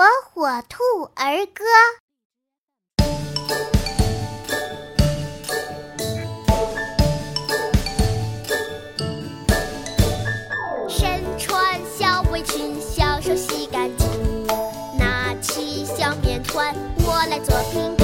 火火兔儿歌。身穿小围裙小手洗干净拿起小面团我来做饼